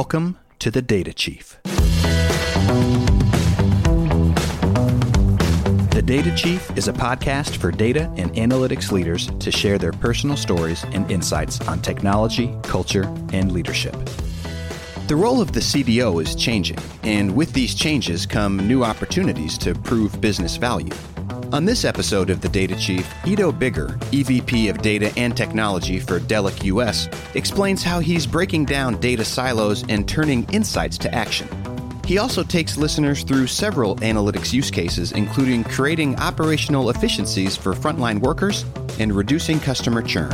Welcome to the Data Chief. The Data Chief is a podcast for data and analytics leaders to share their personal stories and insights on technology, culture, and leadership. The role of the CDO is changing, and with these changes come new opportunities to prove business value. On this episode of The Data Chief, Ido Biger, EVP of Data and Technology for Delek US, explains how he's breaking down data silos and turning insights to action. He also takes listeners through several analytics use cases, including creating operational efficiencies for frontline workers and reducing customer churn.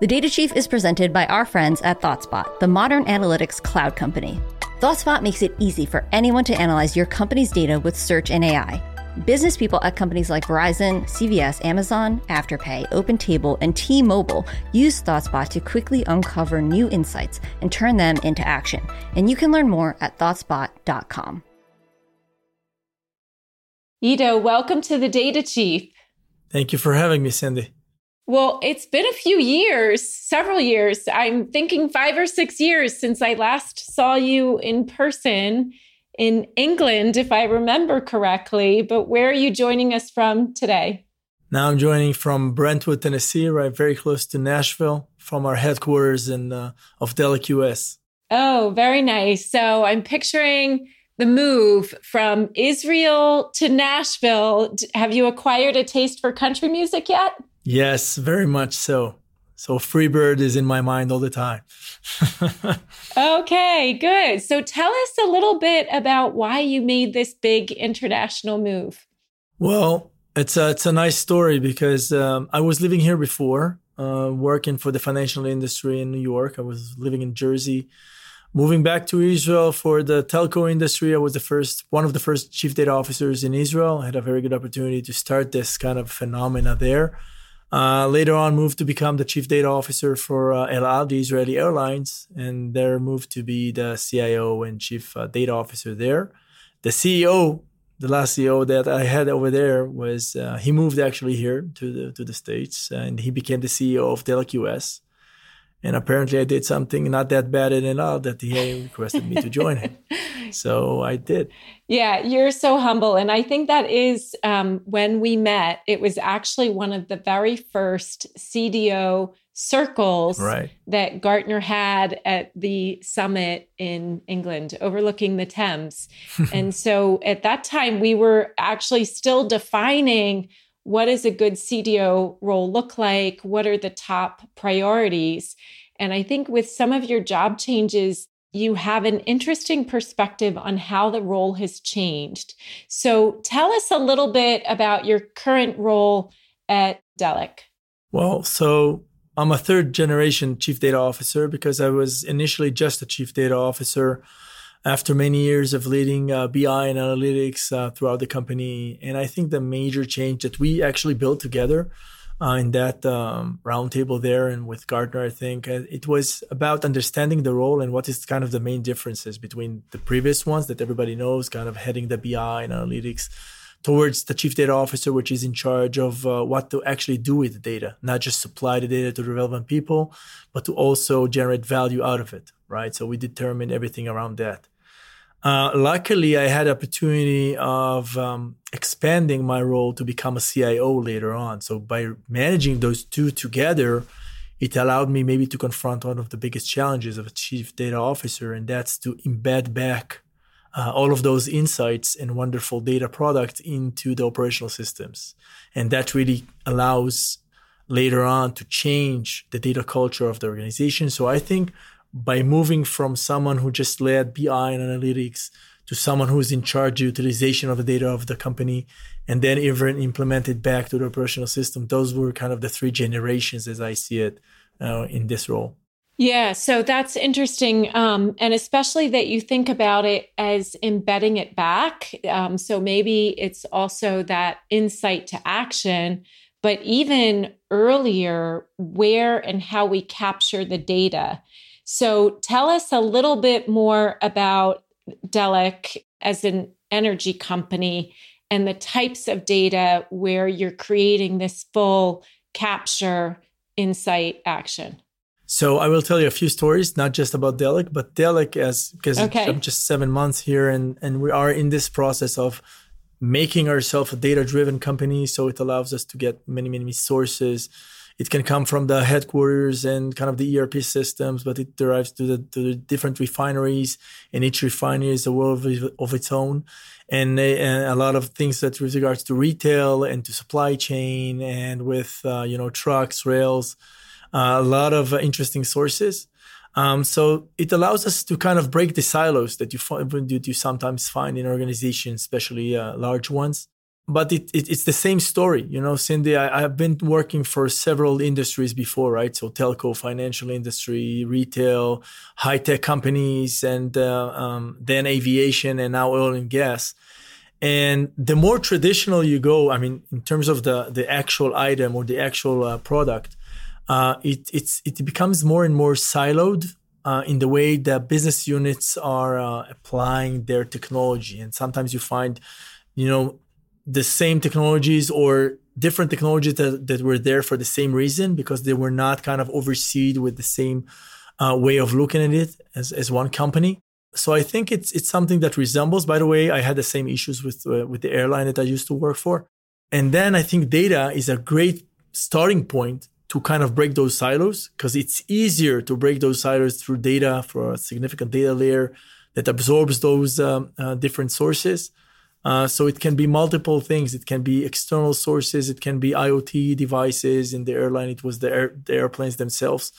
The Data Chief is presented by our friends at ThoughtSpot, the modern analytics cloud company. ThoughtSpot makes it easy for anyone to analyze your company's data with search and AI. Business people at companies like Verizon, CVS, Amazon, Afterpay, OpenTable, and T Mobile use ThoughtSpot to quickly uncover new insights and turn them into action. And you can learn more at ThoughtSpot.com. Ido, welcome to the Data Chief. Thank you for having me, Cindy. Well, it's been a few years, several years. I'm thinking five or six years since I last saw you in person in England, if I remember correctly. But where are you joining us from today? Now I'm joining from Brentwood, Tennessee, right very close to Nashville, from our headquarters in uh, of Delek US. Oh, very nice. So I'm picturing the move from Israel to Nashville. Have you acquired a taste for country music yet? Yes, very much so. So Freebird is in my mind all the time. okay, good. So tell us a little bit about why you made this big international move. Well, it's a, it's a nice story because um, I was living here before, uh, working for the financial industry in New York. I was living in Jersey. Moving back to Israel for the telco industry, I was the first, one of the first chief data officers in Israel. I had a very good opportunity to start this kind of phenomena there. Uh, later on, moved to become the chief data officer for uh, El Al, the Israeli Airlines, and there moved to be the CIO and chief uh, data officer there. The CEO, the last CEO that I had over there, was uh, he moved actually here to the to the states, and he became the CEO of Delek US. And apparently, I did something not that bad in El Al that he requested me to join him. So I did. Yeah, you're so humble. And I think that is um, when we met, it was actually one of the very first CDO circles right. that Gartner had at the summit in England overlooking the Thames. and so at that time, we were actually still defining what does a good CDO role look like? What are the top priorities? And I think with some of your job changes, you have an interesting perspective on how the role has changed. So tell us a little bit about your current role at Delek. Well, so I'm a third generation chief data officer because I was initially just a chief data officer after many years of leading uh, BI and analytics uh, throughout the company. And I think the major change that we actually built together uh, in that um, roundtable there and with Gartner, I think uh, it was about understanding the role and what is kind of the main differences between the previous ones that everybody knows, kind of heading the BI and analytics, towards the chief data officer, which is in charge of uh, what to actually do with the data, not just supply the data to the relevant people, but to also generate value out of it, right? So we determine everything around that. Uh, luckily, I had opportunity of um, expanding my role to become a CIO later on. So by managing those two together, it allowed me maybe to confront one of the biggest challenges of a chief data officer, and that's to embed back uh, all of those insights and wonderful data products into the operational systems. And that really allows later on to change the data culture of the organization. So I think by moving from someone who just led BI and analytics to someone who is in charge of utilization of the data of the company and then even implemented back to the operational system. Those were kind of the three generations as I see it uh, in this role. Yeah, so that's interesting. Um, and especially that you think about it as embedding it back. Um, so maybe it's also that insight to action, but even earlier, where and how we capture the data. So tell us a little bit more about Delek as an energy company and the types of data where you're creating this full capture, insight, action? So I will tell you a few stories, not just about Delek, but Delek as because okay. I'm just seven months here, and and we are in this process of making ourselves a data-driven company. So it allows us to get many many sources. It can come from the headquarters and kind of the ERP systems, but it derives to the, to the different refineries, and each refinery is a world of, of its own, and, and, a lot of things that with regards to retail and to supply chain and with uh, you know trucks, rails a lot of uh, interesting sources. Um, so it allows us to kind of break the silos that you find, you sometimes find in organizations, especially uh, large ones. But it, it, it's the same story, you know, Cindy. I, have been working for several industries before, right? So telco, financial industry, retail, high tech companies, and uh, um, then aviation, and now oil and gas. And the more traditional you go, I mean, in terms of the the actual item or the actual uh, product, uh, it it becomes more and more siloed uh, in the way that business units are uh, applying their technology, and sometimes you find, you know, the same technologies or different technologies that, that were there for the same reason because they were not kind of overseen with the same uh, way of looking at it as, as one company. So I think it's it's something that resembles. By the way, I had the same issues with uh, with the airline that I used to work for, and then I think data is a great starting point to kind of break those silos because it's easier to break those silos through data for a significant data layer that absorbs those um, uh, different sources. Uh, so it can be multiple things. It can be external sources. It can be IoT devices. In the airline, it was the, air, the airplanes themselves.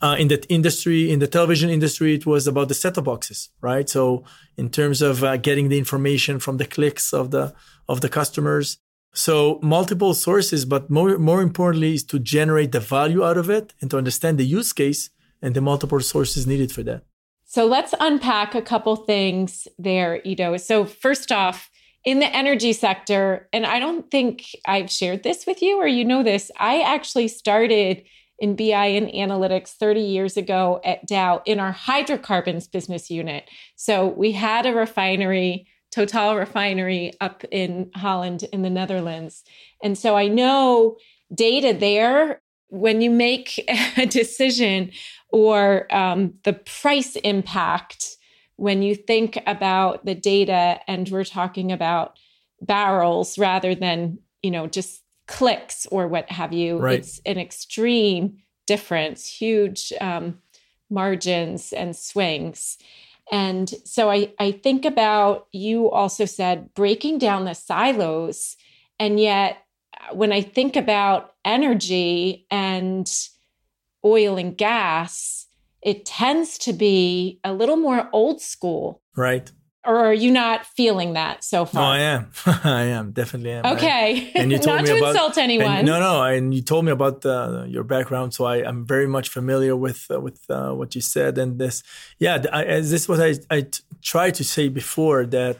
Uh, in that industry, in the television industry, it was about the set-top boxes, right? So in terms of uh, getting the information from the clicks of the of the customers, so multiple sources, but more, more importantly is to generate the value out of it and to understand the use case and the multiple sources needed for that. So let's unpack a couple things there, Ido. So first off, in the energy sector, and I don't think I've shared this with you or you know this, I actually started in BI and analytics 30 years ago at Dow in our hydrocarbons business unit. So we had a refinery Total refinery up in Holland in the Netherlands. And so I know data there, when you make a decision or um, the price impact, when you think about the data, and we're talking about barrels rather than, you know, just clicks or what have you, right. it's an extreme difference, huge um, margins and swings. And so I, I think about you also said breaking down the silos. And yet, uh, when I think about energy and oil and gas, it tends to be a little more old school. Right or are you not feeling that so far? No, I am. I am definitely am. Okay, and you told not me to about, insult anyone. And, no, no, and you told me about uh, your background, so I am very much familiar with uh, with uh, what you said and this. Yeah, I, this is what I I t- tried to say before that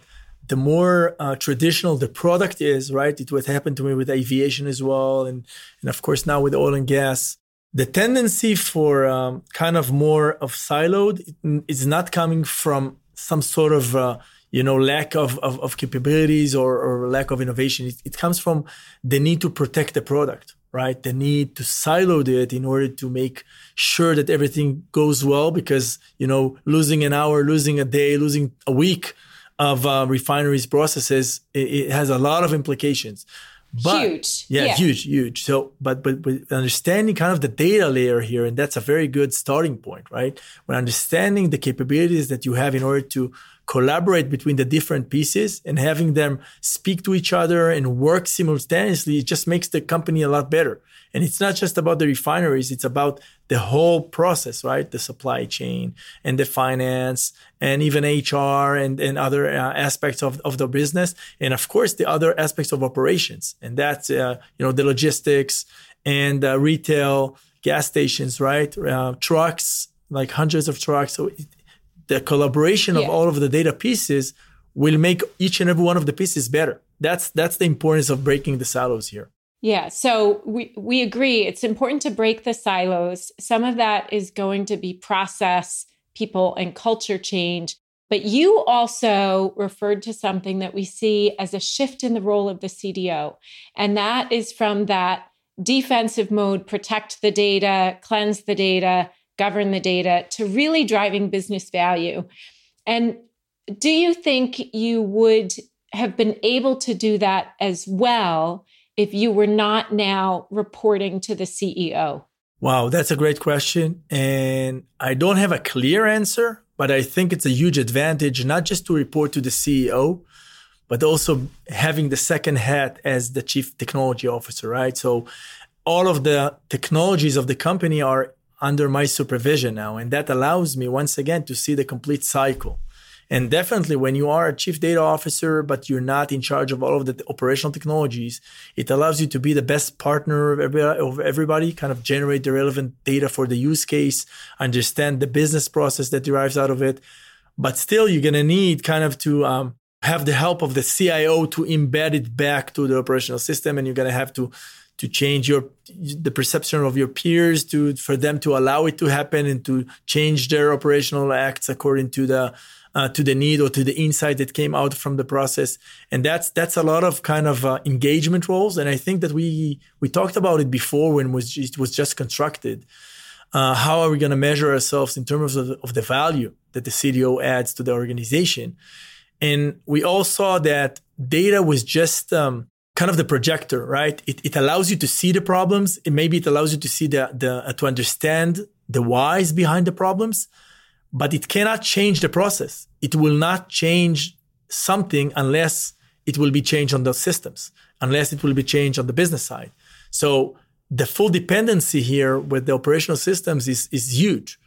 the more uh, traditional the product is, right? It would happen to me with aviation as well, and and of course now with oil and gas. The tendency for um, kind of more of siloed is not coming from some sort of uh, you know lack of, of, of capabilities or, or, lack of innovation. It, it, comes from the need to protect the product right? The need to silo it in order to make sure that everything goes well because you know losing an hour losing a day losing a week of uh, refineries processes it, it has a lot of implications but, huge. Yeah, yeah, huge, huge. So, but, but but understanding kind of the data layer here, and that's a very good starting point, right? When understanding the capabilities that you have in order to collaborate between the different pieces and having them speak to each other and work simultaneously, it just makes the company a lot better. And it's not just about the refineries, it's about the whole process, right? The supply chain and the finance and even HR and, and other uh, aspects of, of the business. And of course, the other aspects of operations. And that's, uh, you know, the logistics and uh, retail, gas stations, right? Uh, trucks, like hundreds of trucks. So it, the collaboration yeah. of all of the data pieces will make each and every one of the pieces better. That's, that's the importance of breaking the silos here. Yeah, so we we agree it's important to break the silos. Some of that is going to be process, people and culture change. But you also referred to something that we see as a shift in the role of the CDO. And that is from that defensive mode, protect the data, cleanse the data, govern the data, to really driving business value. And do you think you would have been able to do that as well if you were not now reporting to the CEO? Wow, that's a great question. And I don't have a clear answer, but I think it's a huge advantage not just to report to the CEO, but also having the second hat as the chief technology officer, right? So all of the technologies of the company are under my supervision now. And that allows me once again to see the complete cycle. And definitely, when you are a chief data officer, but you're not in charge of all of the operational technologies, it allows you to be the best partner of everybody, kind of generate the relevant data for the use case, understand the business process that derives out of it. But still, you're going to need kind of to um, have the help of the CIO to embed it back to the operational system. And you're going to have to to change your the perception of your peers to for them to allow it to happen and to change their operational acts according to the uh, to the need or to the insight that came out from the process. And that's that's a lot of kind of uh, engagement roles. And i think that we we talked about it before when it was just, it was just constructed. Uh, how are we going to measure ourselves in terms of, of the value that the cdo adds to the organization? And we all saw that data was just um, kind of the projector right it, it allows you to see the problems it, maybe it allows you to see the, the uh, to understand the whys behind the problems but it cannot change the process. It will not change something unless it will be changed on the systems, unless it will be changed on the business side. So the full dependency here with the operational systems is, is huge.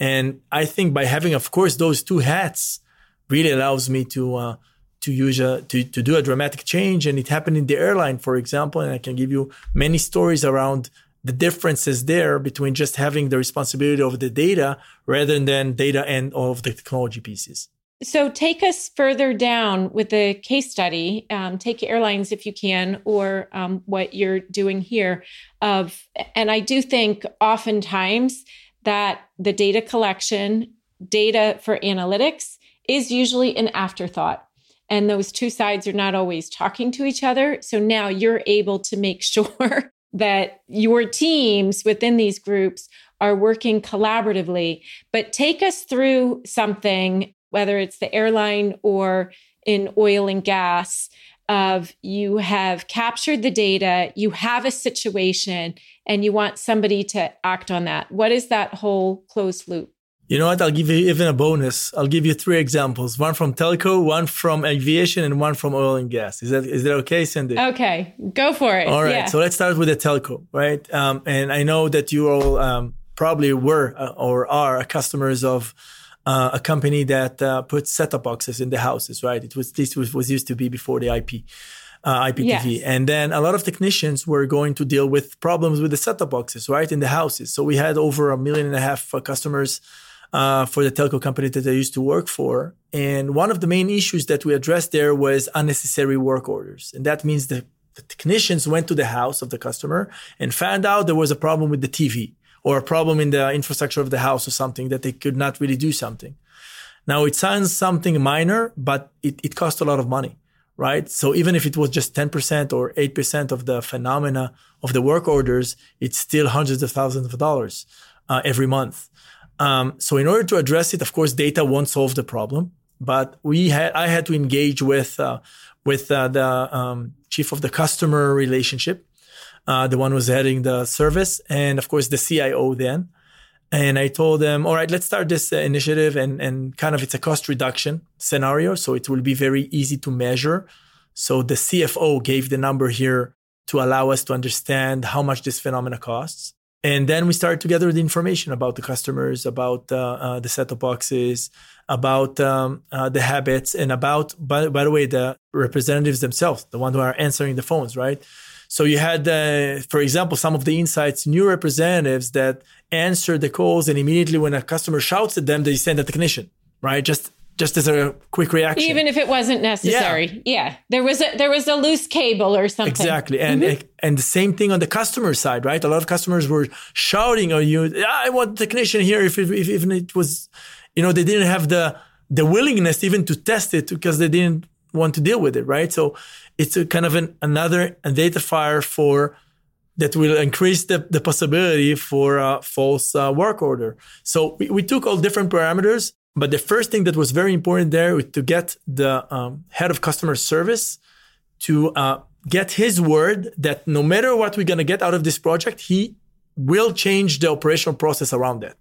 And I think by having, of course, those two hats really allows me to, uh, to use a, to, to do a dramatic change. And it happened in the airline, for example. And I can give you many stories around the differences there between just having the responsibility of the data rather than data and of the technology pieces. So, take us further down with the case study. Um, take airlines if you can, or um, what you're doing here. Of, and I do think oftentimes that the data collection, data for analytics, is usually an afterthought and those two sides are not always talking to each other. So now you're able to make sure that your teams within these groups are working collaboratively. But take us through something, whether it's the airline or in oil and gas, of you have captured the data, you have a situation, and you want somebody to act on that. What is that whole closed loop? You know what? I'll give you even a bonus. I'll give you three examples: one from telco, one from aviation, and one from oil and gas. Is that is that okay, Cindy? Okay, go for it. All right. Yeah. So let's start with the telco, right? Um, and I know that you all um, probably were uh, or are customers of uh, a company that uh, puts set-top boxes in the houses, right? It was this was, was used to be before the IP. Uh, IPTV. Yes. And then a lot of technicians were going to deal with problems with the set-top boxes, right, in the houses. So we had over a million and a half uh, customers uh, for the telco company that I used to work for. And one of the main issues that we addressed there was unnecessary work orders. And that means that the technicians went to the house of the customer and found out there was a problem with the TV or a problem in the infrastructure of the house or something that they could not really do something. Now it sounds something minor, but it, it cost a lot of money, right? So even if it was just 10% or 8% of the phenomena of the work orders, it's still hundreds of thousands of dollars uh, every month. Um, so in order to address it, of course, data won't solve the problem. But we had I had to engage with uh, with uh, the um, chief of the customer relationship, uh, the one who's heading the service, and of course the CIO then. And I told them, all right, let's start this uh, initiative, and and kind of it's a cost reduction scenario, so it will be very easy to measure. So the CFO gave the number here to allow us to understand how much this phenomena costs. And then we started to gather the information about the customers, about uh, uh, the set-top boxes, about um, uh, the habits, and about, by, by, the way, the representatives themselves, the ones who are answering the phones, right? So you had, uh, for example, some of the insights, new representatives that answer the calls, and immediately when a customer shouts at them, they send a technician, right? Just just as a quick reaction even if it wasn't necessary yeah, yeah. there was a there was a loose cable or something exactly and mm-hmm. and the same thing on the customer side right a lot of customers were shouting on you i want the technician here if, if, if even it was you know they didn't have the the willingness even to test it because they didn't want to deal with it, right? So it's a kind of an, another identifier for that will increase the, the possibility for a false uh, work order. So we, we, took all different parameters, but the first thing that was very important there was to get the um, head of customer service to uh, get his word that no matter what we're going to get out of this project, he will change the operational process around that.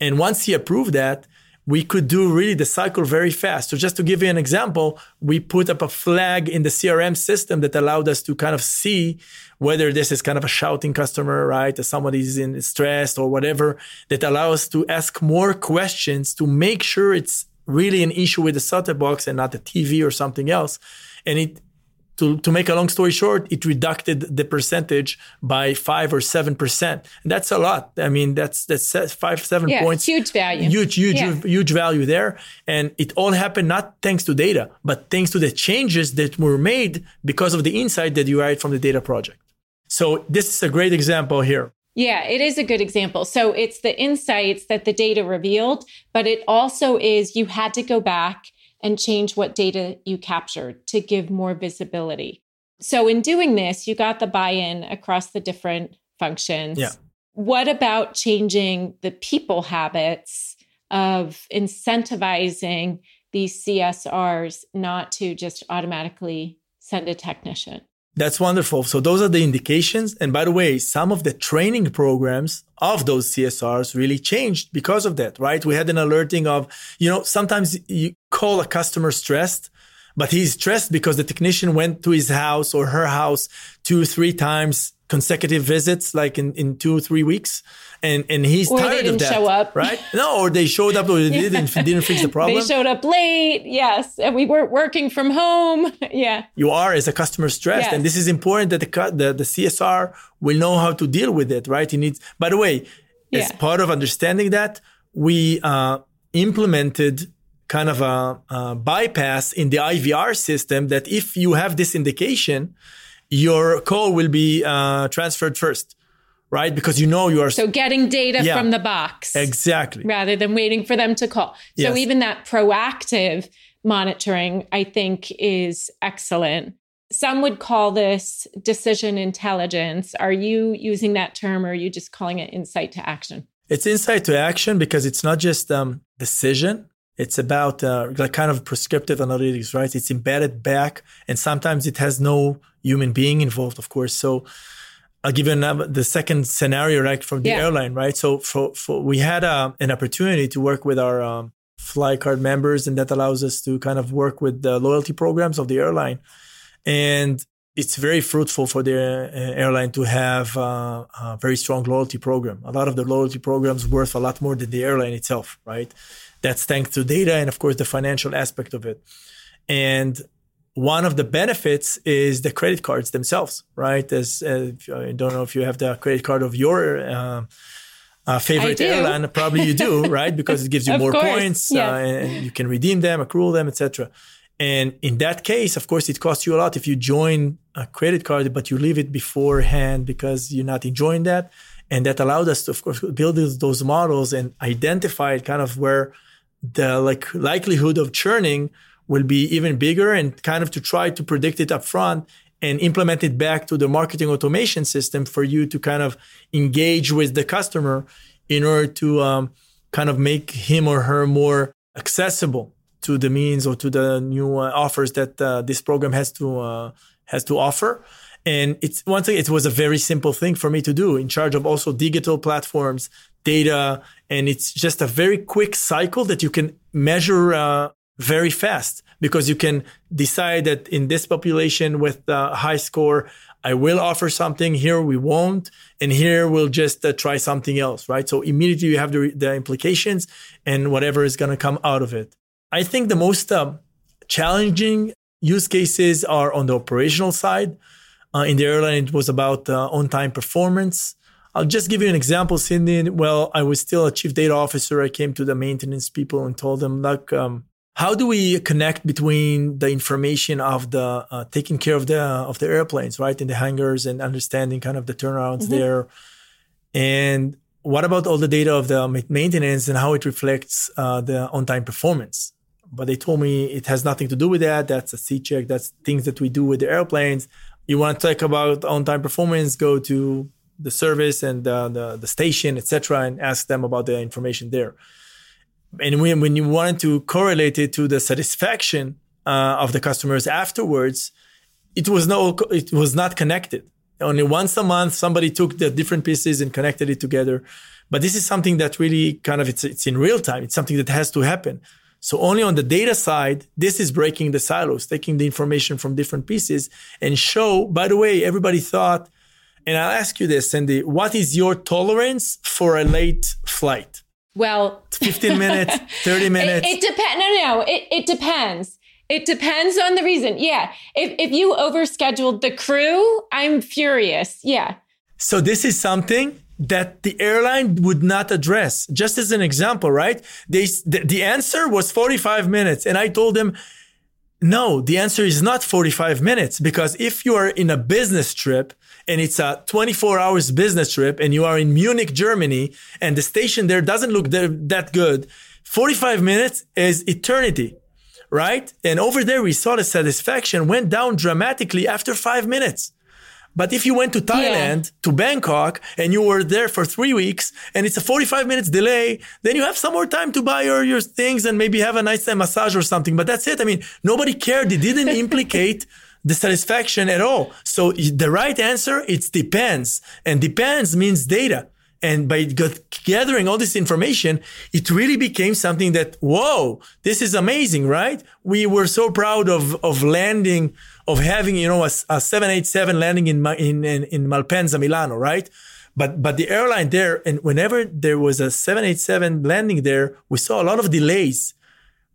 And once he approved that, we could do really the cycle very fast. So just to give you an example, we put up a flag in the CRM system that allowed us to kind of see whether this is kind of a shouting customer, right? Or somebody's in stress or whatever that allow us to ask more questions to make sure it's really an issue with the set-top box and not the TV or something else. And it to, to make a long story short, it reduced the percentage by five or seven percent. That's a lot. I mean, that's that's five seven yeah, points. Huge value. Huge, huge, yeah. huge value there. And it all happened not thanks to data, but thanks to the changes that were made because of the insight that you had from the data project. So this is a great example here. Yeah, it is a good example. So it's the insights that the data revealed, but it also is you had to go back and change what data you captured to give more visibility. So, in doing this, you got the buy in across the different functions. Yeah. What about changing the people habits of incentivizing these CSRs not to just automatically send a technician? That's wonderful. So those are the indications. And by the way, some of the training programs of those CSRs really changed because of that, right? We had an alerting of, you know, sometimes you call a customer stressed, but he's stressed because the technician went to his house or her house two, three times consecutive visits, like in, in two or three weeks. And, and he's or tired of that. show up. Right? No, or they showed up or they didn't, didn't fix the problem. They showed up late. Yes. And we weren't working from home. yeah. You are as a customer stressed. Yes. And this is important that the, the, the CSR will know how to deal with it, right? He needs, by the way, yeah. as part of understanding that, we uh, implemented kind of a, a bypass in the IVR system that if you have this indication, your call will be uh, transferred first, right? Because you know you are. So getting data yeah, from the box. Exactly. Rather than waiting for them to call. So yes. even that proactive monitoring, I think, is excellent. Some would call this decision intelligence. Are you using that term or are you just calling it insight to action? It's insight to action because it's not just um, decision, it's about uh, like kind of prescriptive analytics, right? It's embedded back, and sometimes it has no human being involved, of course. So I'll give you another, the second scenario, right, from the yeah. airline, right? So for, for we had uh, an opportunity to work with our um, Flycard members, and that allows us to kind of work with the loyalty programs of the airline, and it's very fruitful for the uh, airline to have uh, a very strong loyalty program. A lot of the loyalty programs worth a lot more than the airline itself, right? That's thanks to data and of course the financial aspect of it. And one of the benefits is the credit cards themselves, right? As uh, I don't know if you have the credit card of your uh, uh, favorite airline, probably you do, right? Because it gives you more course. points uh, yes. and you can redeem them, accrue them, etc. And in that case, of course, it costs you a lot if you join a credit card, but you leave it beforehand because you're not enjoying that. And that allowed us to, of course, build those models and identify kind of where the like likelihood of churning will be even bigger and kind of to try to predict it up front and implement it back to the marketing automation system for you to kind of engage with the customer in order to um, kind of make him or her more accessible to the means or to the new uh, offers that uh, this program has to uh, has to offer. And it's one thing, it was a very simple thing for me to do in charge of also digital platforms, data, and it's just a very quick cycle that you can measure uh, very fast because you can decide that in this population with a high score, I will offer something here, we won't, and here we'll just uh, try something else, right? So immediately you have the, the implications and whatever is going to come out of it. I think the most uh, challenging use cases are on the operational side. Uh, in the airline, it was about uh, on time performance. I'll just give you an example, Cindy. Well, I was still a chief data officer. I came to the maintenance people and told them, like, um, how do we connect between the information of the uh, taking care of the of the airplanes, right, in the hangars, and understanding kind of the turnarounds mm-hmm. there, and what about all the data of the maintenance and how it reflects uh, the on time performance? but they told me it has nothing to do with that. That's a C check. That's things that we do with the airplanes. You want to talk about on-time performance? Go to the service and uh, the the station, etc., and ask them about the information there. And when when you wanted to correlate it to the satisfaction uh, of the customers afterwards, it was no it was not connected. Only once a month, somebody took the different pieces and connected it together. But this is something that really kind of it's it's in real time. It's something that has to happen. So only on the data side, this is breaking the silos, taking the information from different pieces and show, by the way, everybody thought, and I'll ask you this, Sandy, what is your tolerance for a late flight? Well, 15 minutes, 30 minutes. It, it depends. No, no, it, it depends. It depends on the reason. Yeah. If, if you overscheduled the crew, I'm furious. Yeah. So this is something that the airline would not address. Just as an example, right? They, the, the answer was 45 minutes. And I told them, no, the answer is not 45 minutes because if you are in a business trip and it's a 24 hours business trip and you are in Munich, Germany, and the station there doesn't look that good, 45 minutes is eternity, right? And over there, we saw the satisfaction went down dramatically after five minutes. But if you went to Thailand, yeah. to Bangkok, and you were there for three weeks, and it's a 45 minutes delay, then you have some more time to buy your, your things and maybe have a nice massage or something. But that's it. I mean, nobody cared. It didn't implicate the satisfaction at all. So the right answer, it depends. And depends means data. And by gathering all this information, it really became something that, whoa, this is amazing, right? We were so proud of, of landing of having, you know, a, a 787 landing in, in, in, in Malpensa, Milano, right? But, but the airline there, and whenever there was a 787 landing there, we saw a lot of delays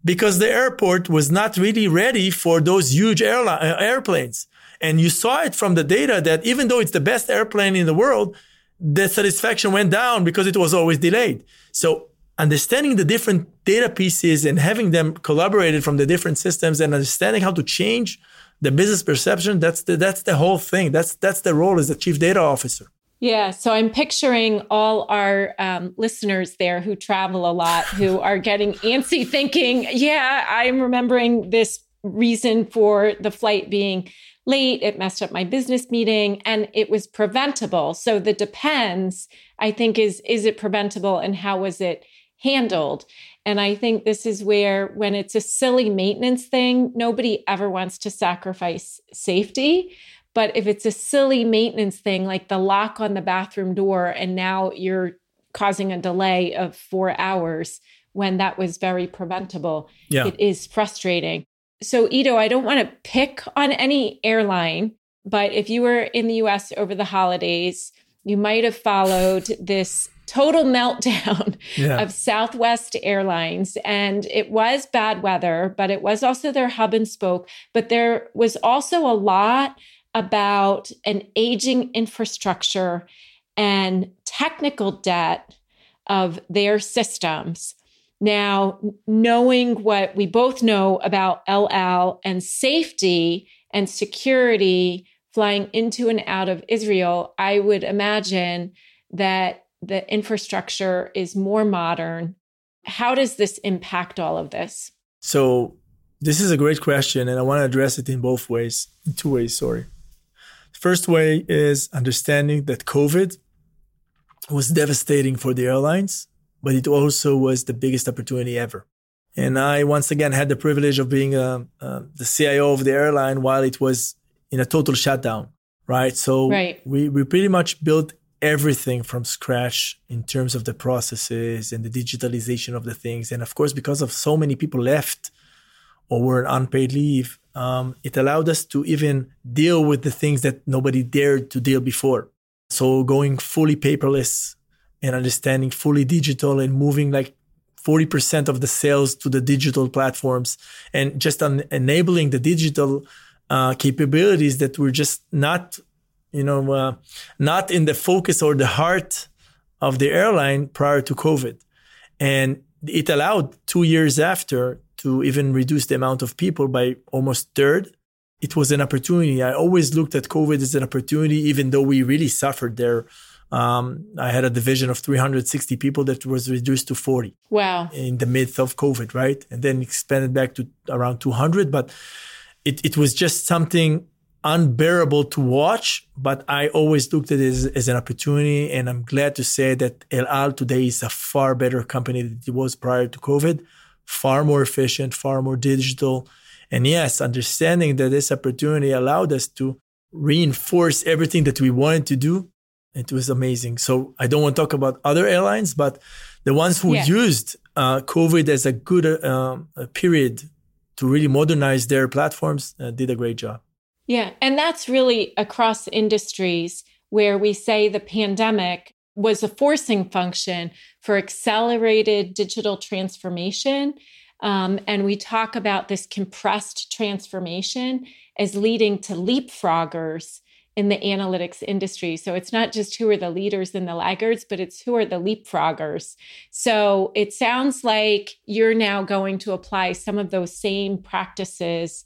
because the airport was not really ready for those huge airline, uh, airplanes. And you saw it from the data that even though it's the best airplane in the world, the satisfaction went down because it was always delayed. So understanding the different data pieces and having them collaborated from the different systems and understanding how to change the business perception that's the that's the whole thing that's that's the role as the chief data officer yeah so i'm picturing all our um, listeners there who travel a lot who are getting antsy thinking yeah i'm remembering this reason for the flight being late. It messed up my business meeting and it was preventable. So the depends i think is is it preventable and how was it handled? And I think this is where, when it's a silly maintenance thing, nobody ever wants to sacrifice safety. But if it's a silly maintenance thing, like the lock on the bathroom door, and now you're causing a delay of four hours when that was very preventable, yeah. it is frustrating. So, Ido, I don't want to pick on any airline, but if you were in the US over the holidays, you might have followed this total meltdown yeah. of Southwest Airlines. And it was bad weather, but it was also their hub and spoke. But there was also a lot about an aging infrastructure and technical debt of their systems. Now, knowing what we both know about El Al and safety and security flying into and out of Israel, I would imagine that the infrastructure is more modern. How does this impact all of this? So, this is a great question, and I want to address it in both ways, in two ways, sorry. First way is understanding that COVID was devastating for the airlines, but it also was the biggest opportunity ever. And I once again had the privilege of being uh, uh, the CIO of the airline while it was in a total shutdown, right? So right. we we pretty much built everything from scratch in terms of the processes and the digitalization of the things. And of course, because of so many people left or were on unpaid leave, um, it allowed us to even deal with the things that nobody dared to deal before. So going fully paperless and understanding fully digital and moving like 40% of the sales to the digital platforms and just on enabling the digital uh, capabilities that were just not you know, uh, not in the focus or the heart of the airline prior to COVID. And it allowed two years after to even reduce the amount of people by almost third. It was an opportunity. I always looked at COVID as an opportunity, even though we really suffered there Um, I had a division of 360 people that was reduced to 40. Wow. In the midst of COVID, right? And then expanded back to around 200. But it, it was just something unbearable to watch, but I always looked at it as, as, an opportunity. And I'm glad to say that El Al today is a far better company than it was prior to COVID, far more efficient, far more digital. And yes, understanding that this opportunity allowed us to reinforce everything that we wanted to do. It was amazing. So I don't want to talk about other airlines, but the ones who yeah. used uh, COVID as a good uh, period to really modernize their platforms uh, did a great job. Yeah. And that's really across industries where we say the pandemic was a forcing function for accelerated digital transformation. Um, and we talk about this compressed transformation as leading to leapfroggers in the analytics industry. So it's not just who are the leaders and the laggards, but it's who are the leapfroggers. So it sounds like you're now going to apply some of those same practices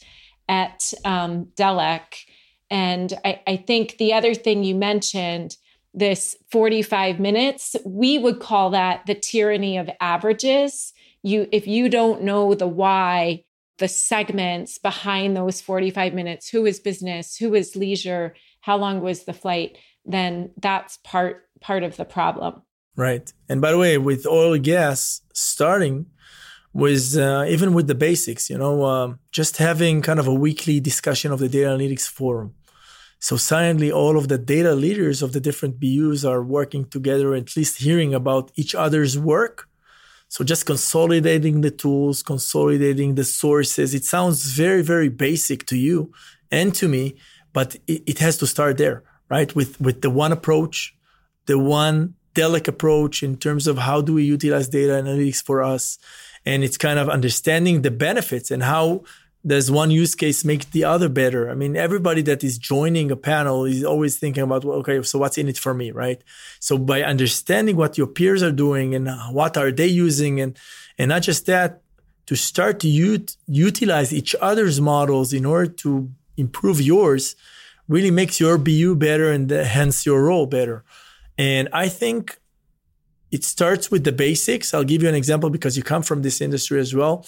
at um, Delek. And I, I think the other thing you mentioned, this 45 minutes, we would call that the tyranny of averages. You, if you don't know the why, the segments behind those 45 minutes, who is business, who is leisure, how long was the flight, then that's part part of the problem. Right. And by the way, with oil gas starting, was uh, even with the basics, you know, uh, just having kind of a weekly discussion of the data analytics forum. So suddenly, all of the data leaders of the different BUs are working together, at least hearing about each other's work. So just consolidating the tools, consolidating the sources. It sounds very, very basic to you and to me, but it, it has to start there, right? With with the one approach, the one Delek approach in terms of how do we utilize data analytics for us and it's kind of understanding the benefits and how does one use case make the other better? I mean, everybody that is joining a panel is always thinking about, well, okay, so what's in it for me, right? So by understanding what your peers are doing and uh, what are they using, and and not just that, to start to ut- utilize each other's models in order to improve yours, really makes your BU better and hence your role better. And I think it starts with the basics. I'll give you an example because you come from this industry as well.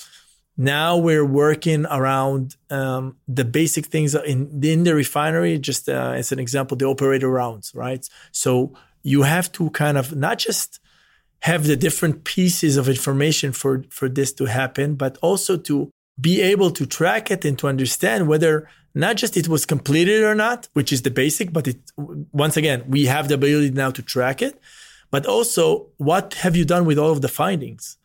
Now we're working around um, the basic things in, in the refinery, just uh, as an example, the operator rounds, right? So you have to kind of not just have the different pieces of information for, for this to happen, but also to be able to track it and to understand whether not just it was completed or not, which is the basic, but it, once again, we have the ability now to track it, but also what have you done with all of the findings?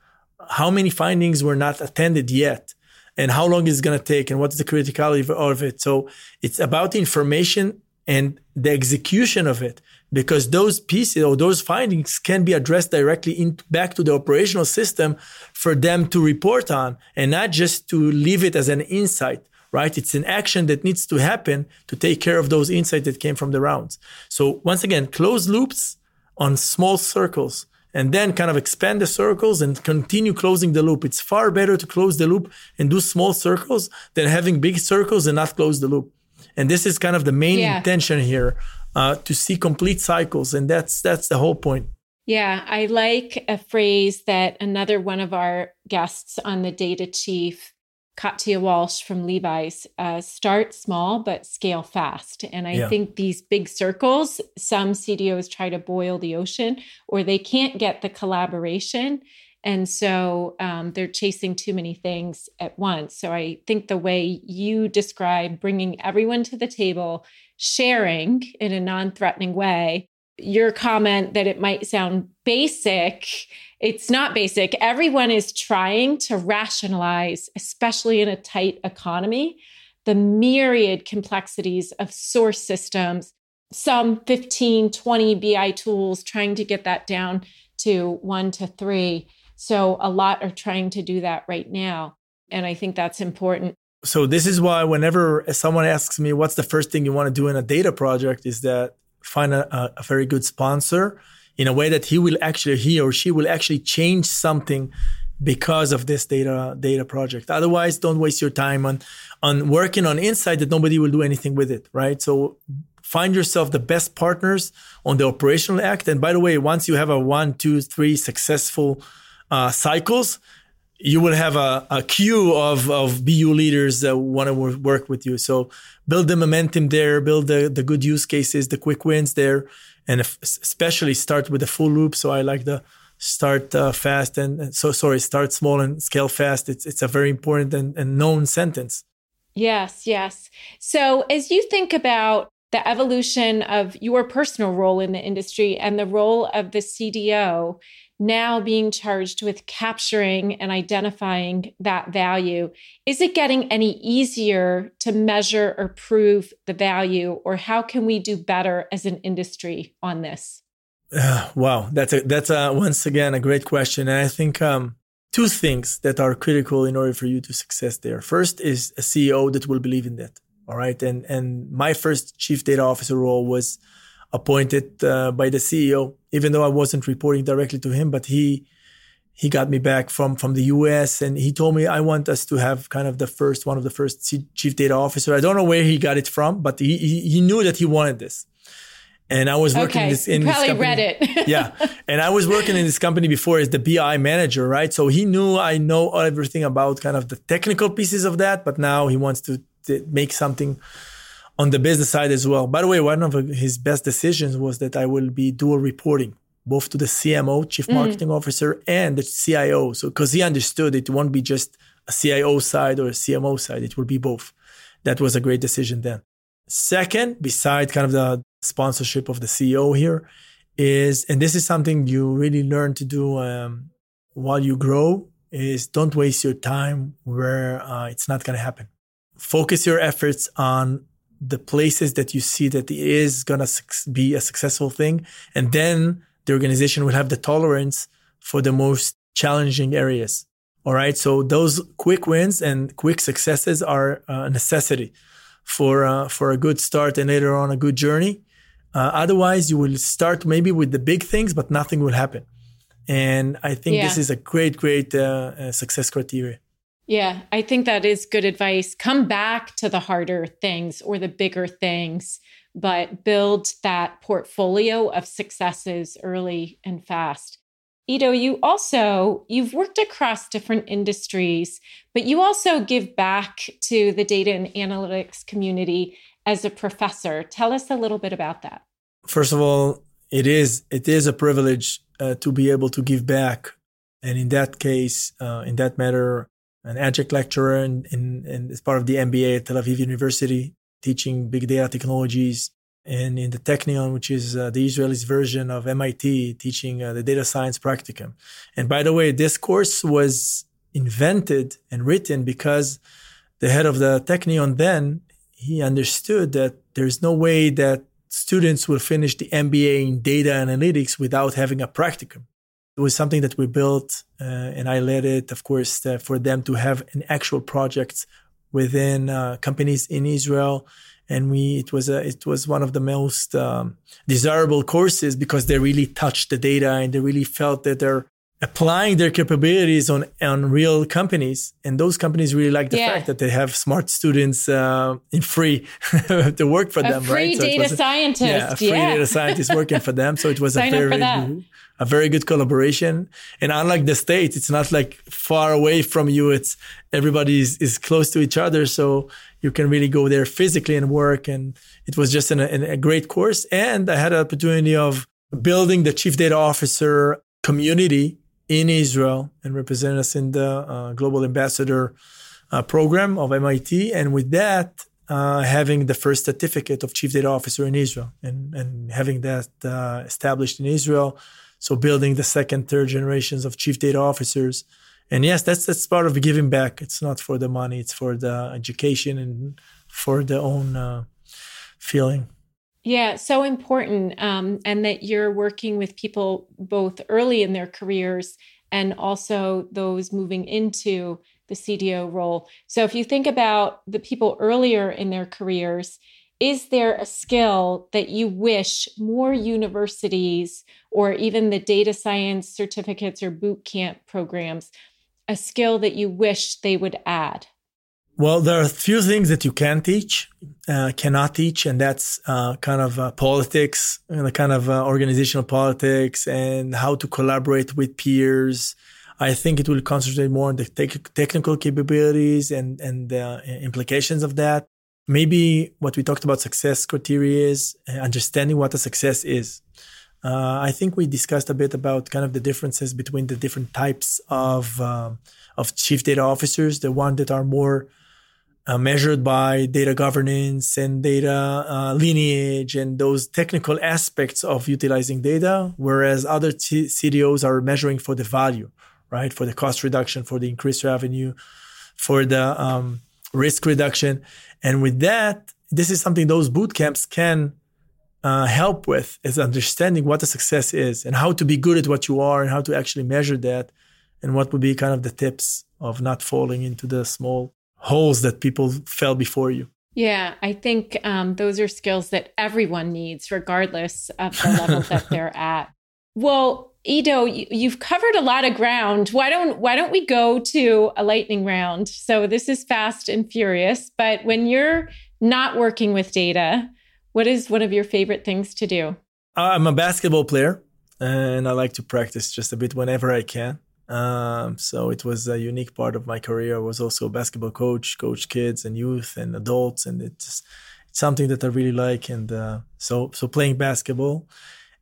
How many findings were not attended yet? And how long is it going to take? And what's the criticality of it? So it's about the information and the execution of it because those pieces or those findings can be addressed directly in, back to the operational system for them to report on and not just to leave it as an insight right it's an action that needs to happen to take care of those insights that came from the rounds so once again closed loops on small circles and then kind of expand the circles and continue closing the loop. It's far better to close the loop and do small circles than having big circles and not close the loop. And this is kind of the main yeah. intention here uh, to see complete cycles, and that's that's the whole point. Yeah, I like a phrase that another one of our guests on the Data Chief Katia Walsh from Levi's uh, start small but scale fast. And I yeah. think these big circles, some CDOs try to boil the ocean or they can't get the collaboration. And so um, they're chasing too many things at once. So I think the way you describe bringing everyone to the table, sharing in a non threatening way, your comment that it might sound basic it's not basic. Everyone is trying to rationalize, especially in a tight economy, the myriad complexities of source systems, some 15, 20 BI tools, trying to get that down to one to three. So a lot are trying to do that right now. And I think that's important. So this is why whenever someone asks me what's the first thing you want to do in a data project is that find a, a very good sponsor in a way that he will actually he or she will actually change something because of this data data project otherwise don't waste your time on on working on insight that nobody will do anything with it right so find yourself the best partners on the operational act. And by the way, once you have a one, two, three successful uh, cycles, you will have a, a queue of, of BU leaders that want to work with you. So build the momentum there, build the, the good use cases, the quick wins there, and especially start with the full loop. So I like the start uh, fast and so sorry, start small and scale fast. It's it's a very important and, and known sentence. Yes, yes. So as you think about the evolution of your personal role in the industry and the role of the CDO, now being charged with capturing and identifying that value. Is it getting any easier to measure or prove the value, or how can we do better as an industry on this? Uh, wow, that's a that's a once again a great question, and I think um, two things that are critical in order for you to success there. First is a CEO that will believe in that. All right, and and my first chief data officer role was appointed uh, by the CEO, even though I wasn't reporting directly to him, but he he got me back from from the US and he told me I want us to have kind of the first one of the first chief data officer. I don't know where he got it from, but he he, he knew that he wanted this. And I was working okay. this in probably this read it. yeah, and I was working in this company before as the BI manager, right? So he knew I know everything about kind of the technical pieces of that, but now he wants to, to make something on the business side as well. By the way, one of his best decisions was that I will be dual reporting both to the CMO, Chief mm. Marketing mm. Officer, and the CIO. So, because he understood it won't be just a CIO side or a CMO side, it will be both. That was a great decision then. Second, beside kind of the sponsorship of the CEO here, is, and this is something you really learn to do um, while you grow, is don't waste your time where uh, it's not going to happen. Focus your efforts on the places that you see that it is going to be a successful thing. And then the organization will have the tolerance for the most challenging areas. All right. So those quick wins and quick successes are a necessity for, uh, for a good start and later on a good journey. Uh, otherwise, you will start maybe with the big things, but nothing will happen. And I think yeah. this is a great, great uh, uh success criteria. Yeah, I think that is good advice. Come back to the harder things or the bigger things, but build that portfolio of successes early and fast. Ido, you also you've worked across different industries, but you also give back to the data and analytics community as a professor. Tell us a little bit about that. First of all, it is it is a privilege uh, to be able to give back, and in that case, uh, in that matter, an adjunct lecturer in, in, in, as part of the MBA at Tel Aviv University, teaching big data technologies. And in the Technion, which is uh, the Israelis version of MIT, teaching uh, the data science practicum. And by the way, this course was invented and written because the head of the Technion then, he understood that there's no way that students will finish the MBA in data analytics without having a practicum. It was something that we built, uh, and I led it, of course, uh, for them to have an actual project within uh, companies in Israel. And we, it was a, it was one of the most um, desirable courses because they really touched the data and they really felt that they're applying their capabilities on on real companies. And those companies really like the yeah. fact that they have smart students uh, in free to work for a them free right? So data scientist yeah a free yeah. data scientist working for them. So it was a very a very good collaboration. And unlike the states it's not like far away from you. It's everybody is, is close to each other. So you can really go there physically and work. And it was just an, an, a great course. And i had an opportunity of building the chief data officer community in Israel and represent us in the uh, Global Ambassador uh, program of MIT. And with that, uh, having the first certificate of Chief Data Officer in Israel and, and having that uh, established in Israel. So building the second, third generations of Chief Data Officers. And yes, that's that's part of giving back. It's not for the money; it's for the education and for the own uh, feeling. Yeah, so important. Um, and that you're working with people both early in their careers and also those moving into the CDO role. So if you think about the people earlier in their careers, is there a skill that you wish more universities or even the data science certificates or boot camp programs, a skill that you wish they would add? Well, there are a few things that you can teach, uh, cannot teach, and that's uh, kind of uh, politics and the kind of uh, organizational politics and how to collaborate with peers. I think it will concentrate more on the te- technical capabilities and and the implications of that. Maybe what we talked about success criteria is uh, understanding what a success is. Uh, I think we discussed a bit about kind of the differences between the different types of um, of chief data officers. The one that are more uh, measured by data governance and data uh, lineage and those technical aspects of utilizing data, whereas other t- CDOs are measuring for the value, right? For the cost reduction, for the increased revenue, for the um, risk reduction. And with that, this is something those boot camps can uh, help with is understanding what the success is and how to be good at what you are and how to actually measure that and what would be kind of the tips of not falling into the small holes that people fell before you. Yeah, I think um, those are skills that everyone needs, regardless of the level that they're at. Well, Ido, you've covered a lot of ground. Why don't Why don't we go to a lightning round? So this is fast and furious. But when you're not working with data, what is one of your favorite things to do? I'm a basketball player, and I like to practice just a bit whenever I can. Um, so it was a unique part of my career. I was also a basketball coach, coach kids and youth and adults, and it's it's something that I really like. And uh, so so playing basketball,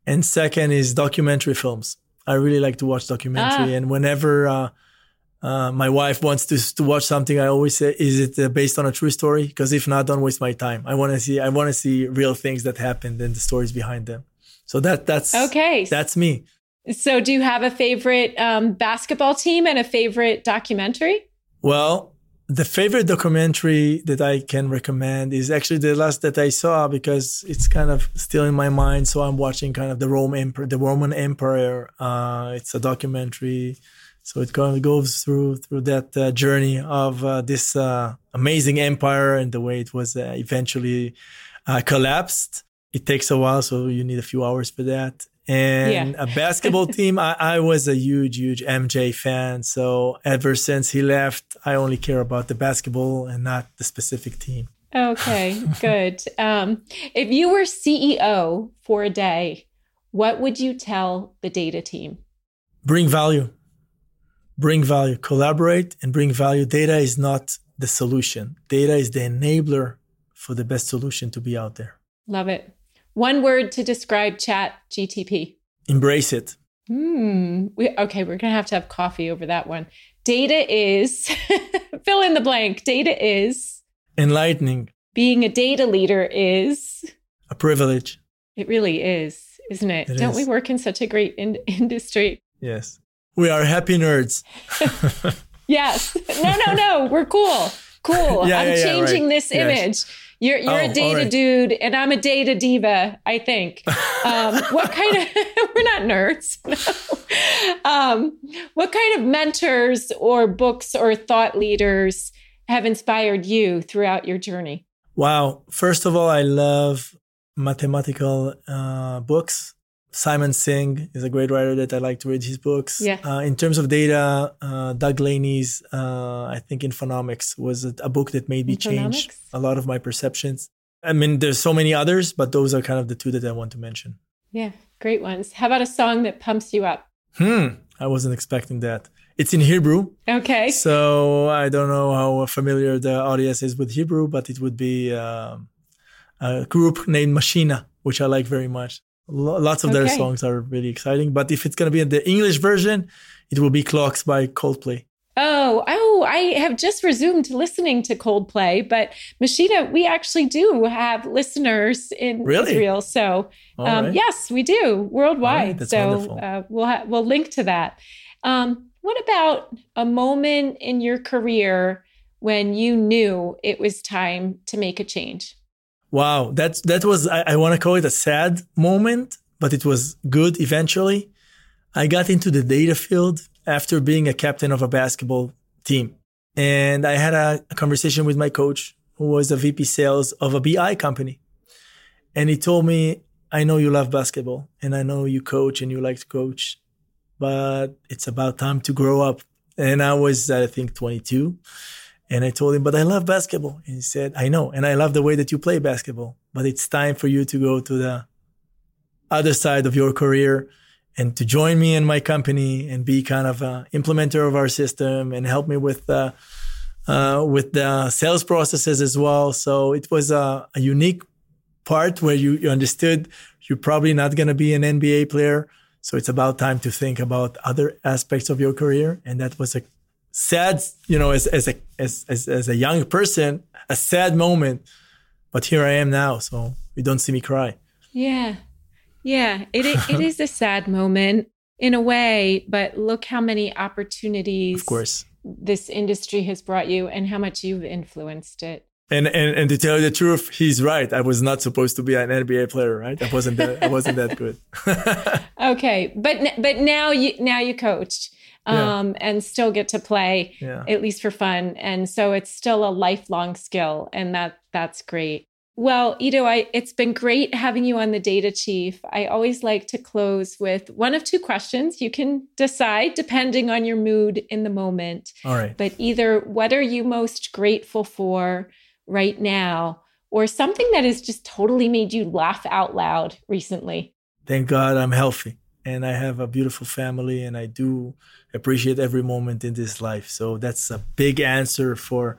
and second is documentary films. I really like to watch documentary, ah. and whenever uh, uh, my wife wants to to watch something, I always say, "Is it uh, based on a true story?" Because if not, don't waste my time. I want to see I want to see real things that happened and the stories behind them. So that that's okay. That's me. So, do you have a favorite um, basketball team and a favorite documentary? Well, the favorite documentary that I can recommend is actually the last that I saw because it's kind of still in my mind. So I'm watching kind of the Roman Empire, the Roman Empire. Uh, it's a documentary, so it kind of goes through through that uh, journey of uh, this uh, amazing empire and the way it was uh, eventually uh, collapsed. It takes a while, so you need a few hours for that. And yeah. a basketball team, I, I, was a huge, huge MJ fan. So ever since he left, I only care about the basketball and not the specific team. Okay, good. Um, if you were CEO for a day, what would you tell the data team? Bring value. Bring value. Collaborate and bring value. Data is not the solution. Data is the enabler for the best solution to be out there. Love it. One word to describe Chat GTP. Embrace it. Hmm. We, okay, we're gonna have to have coffee over that one. Data is fill in the blank. Data is enlightening. Being a data leader is a privilege. It really is, isn't it? it Don't is. we work in such a great in- industry? Yes. We are happy nerds. yes. No, no, no. We're cool. Cool. yeah, I'm yeah, changing yeah, right. this image. You're you're oh, a data right. dude, and I'm a data diva. I think. Um, what kind of? we're not nerds. um, what kind of mentors or books or thought leaders have inspired you throughout your journey? Wow! First of all, I love mathematical uh, books. Simon Singh is a great writer that I like to read his books. Yeah. Uh, in terms of data, uh, Doug Laney's, uh, I think Infonomics was a, a, book that made me change a lot of my perceptions. I mean, there's so many others, but those are kind of the two that I want to mention. Yeah, great ones. How about a song that pumps you up? Hmm, I wasn't expecting that. It's in Hebrew. Okay. So I don't know how familiar the audience is with Hebrew, but it would be um, a group named Mashina, which I like very much. Lots of okay. their songs are really exciting. But if it's going to be in the English version, it will be Clocks by Coldplay. Oh, oh, I have just resumed listening to Coldplay, but Mashina, we actually do have listeners in really? Israel. So, um, right. yes, we do worldwide. Right, so uh, we'll ha- we'll link to that. Um, what about a moment in your career when you knew it was time to make a change? Wow, that's that was I, I want to call it a sad moment, but it was good eventually. I got into the data field after being a captain of a basketball team. And I had a, a conversation with my coach, who was a VP sales of a BI company. And he told me, I know you love basketball and I know you coach and you like to coach, but it's about time to grow up. And I was, I think, 22 And I told him, but I love basketball. And he said, I know. And I love the way that you play basketball, but it's time for you to go to the other side of your career and to join me in my company and be kind of an implementer of our system and help me with uh, uh, with the sales processes as well. So it was a, a unique part where you, you understood you're probably not going to be an NBA player. So it's about time to think about other aspects of your career. And that was a sad, you know, as, as a, as, as, as a young person, a sad moment. But here I am now. So you don't see me cry. Yeah. Yeah. It, it is a sad moment in a way, but look how many opportunities. Of course this industry has brought you and how much you've influenced it. And, and and to tell you the truth, he's right. I was not supposed to be an NBA player, right? I wasn't that I wasn't that good. okay, but but now you now you coached um, yeah. and still get to play yeah. at least for fun, and so it's still a lifelong skill, and that that's great. Well, Ido, I, it's been great having you on the Data Chief. I always like to close with one of two questions. You can decide depending on your mood in the moment. All right. But either what are you most grateful for right now, or something that has just totally made you laugh out loud recently? Thank God I'm healthy and I have a beautiful family and I do appreciate every moment in this life. So that's a big answer for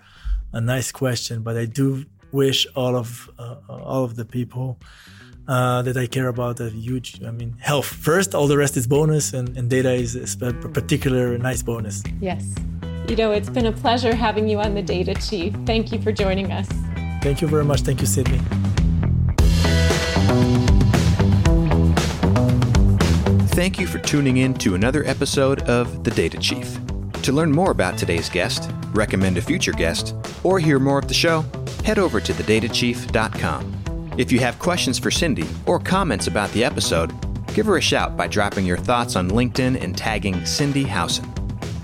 a nice question, but I do wish all of uh, all of the people uh, that I care about a huge, I mean, health first. All the rest is bonus, and, and data is, is a particular nice bonus. Yes. You know, it's been a pleasure having you on the Data Chief. Thank you for joining us. Thank you very much. Thank you, Cindi. Thank you for tuning in to another episode of The Data Chief. To learn more about today's guest, recommend a future guest, or hear more of the show, head over to thedatachief.com. If you have questions for Cindi or comments about the episode, give her a shout by dropping your thoughts on LinkedIn and tagging Cindi Howson.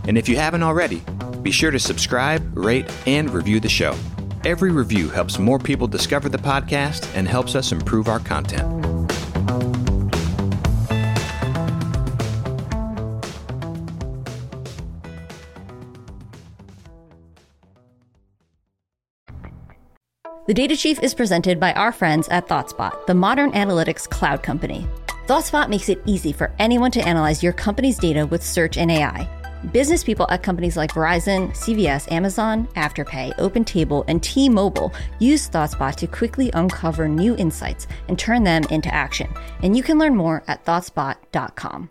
And if you haven't already, be sure to subscribe, rate, and review the show. Every review helps more people discover the podcast and helps us improve our content. The Data Chief is presented by our friends at ThoughtSpot, the modern analytics cloud company. ThoughtSpot makes it easy for anyone to analyze your company's data with search and AI. Business people at companies like Verizon, CVS, Amazon, Afterpay, OpenTable, and T-Mobile use ThoughtSpot to quickly uncover new insights and turn them into action. And you can learn more at thoughtspot.com.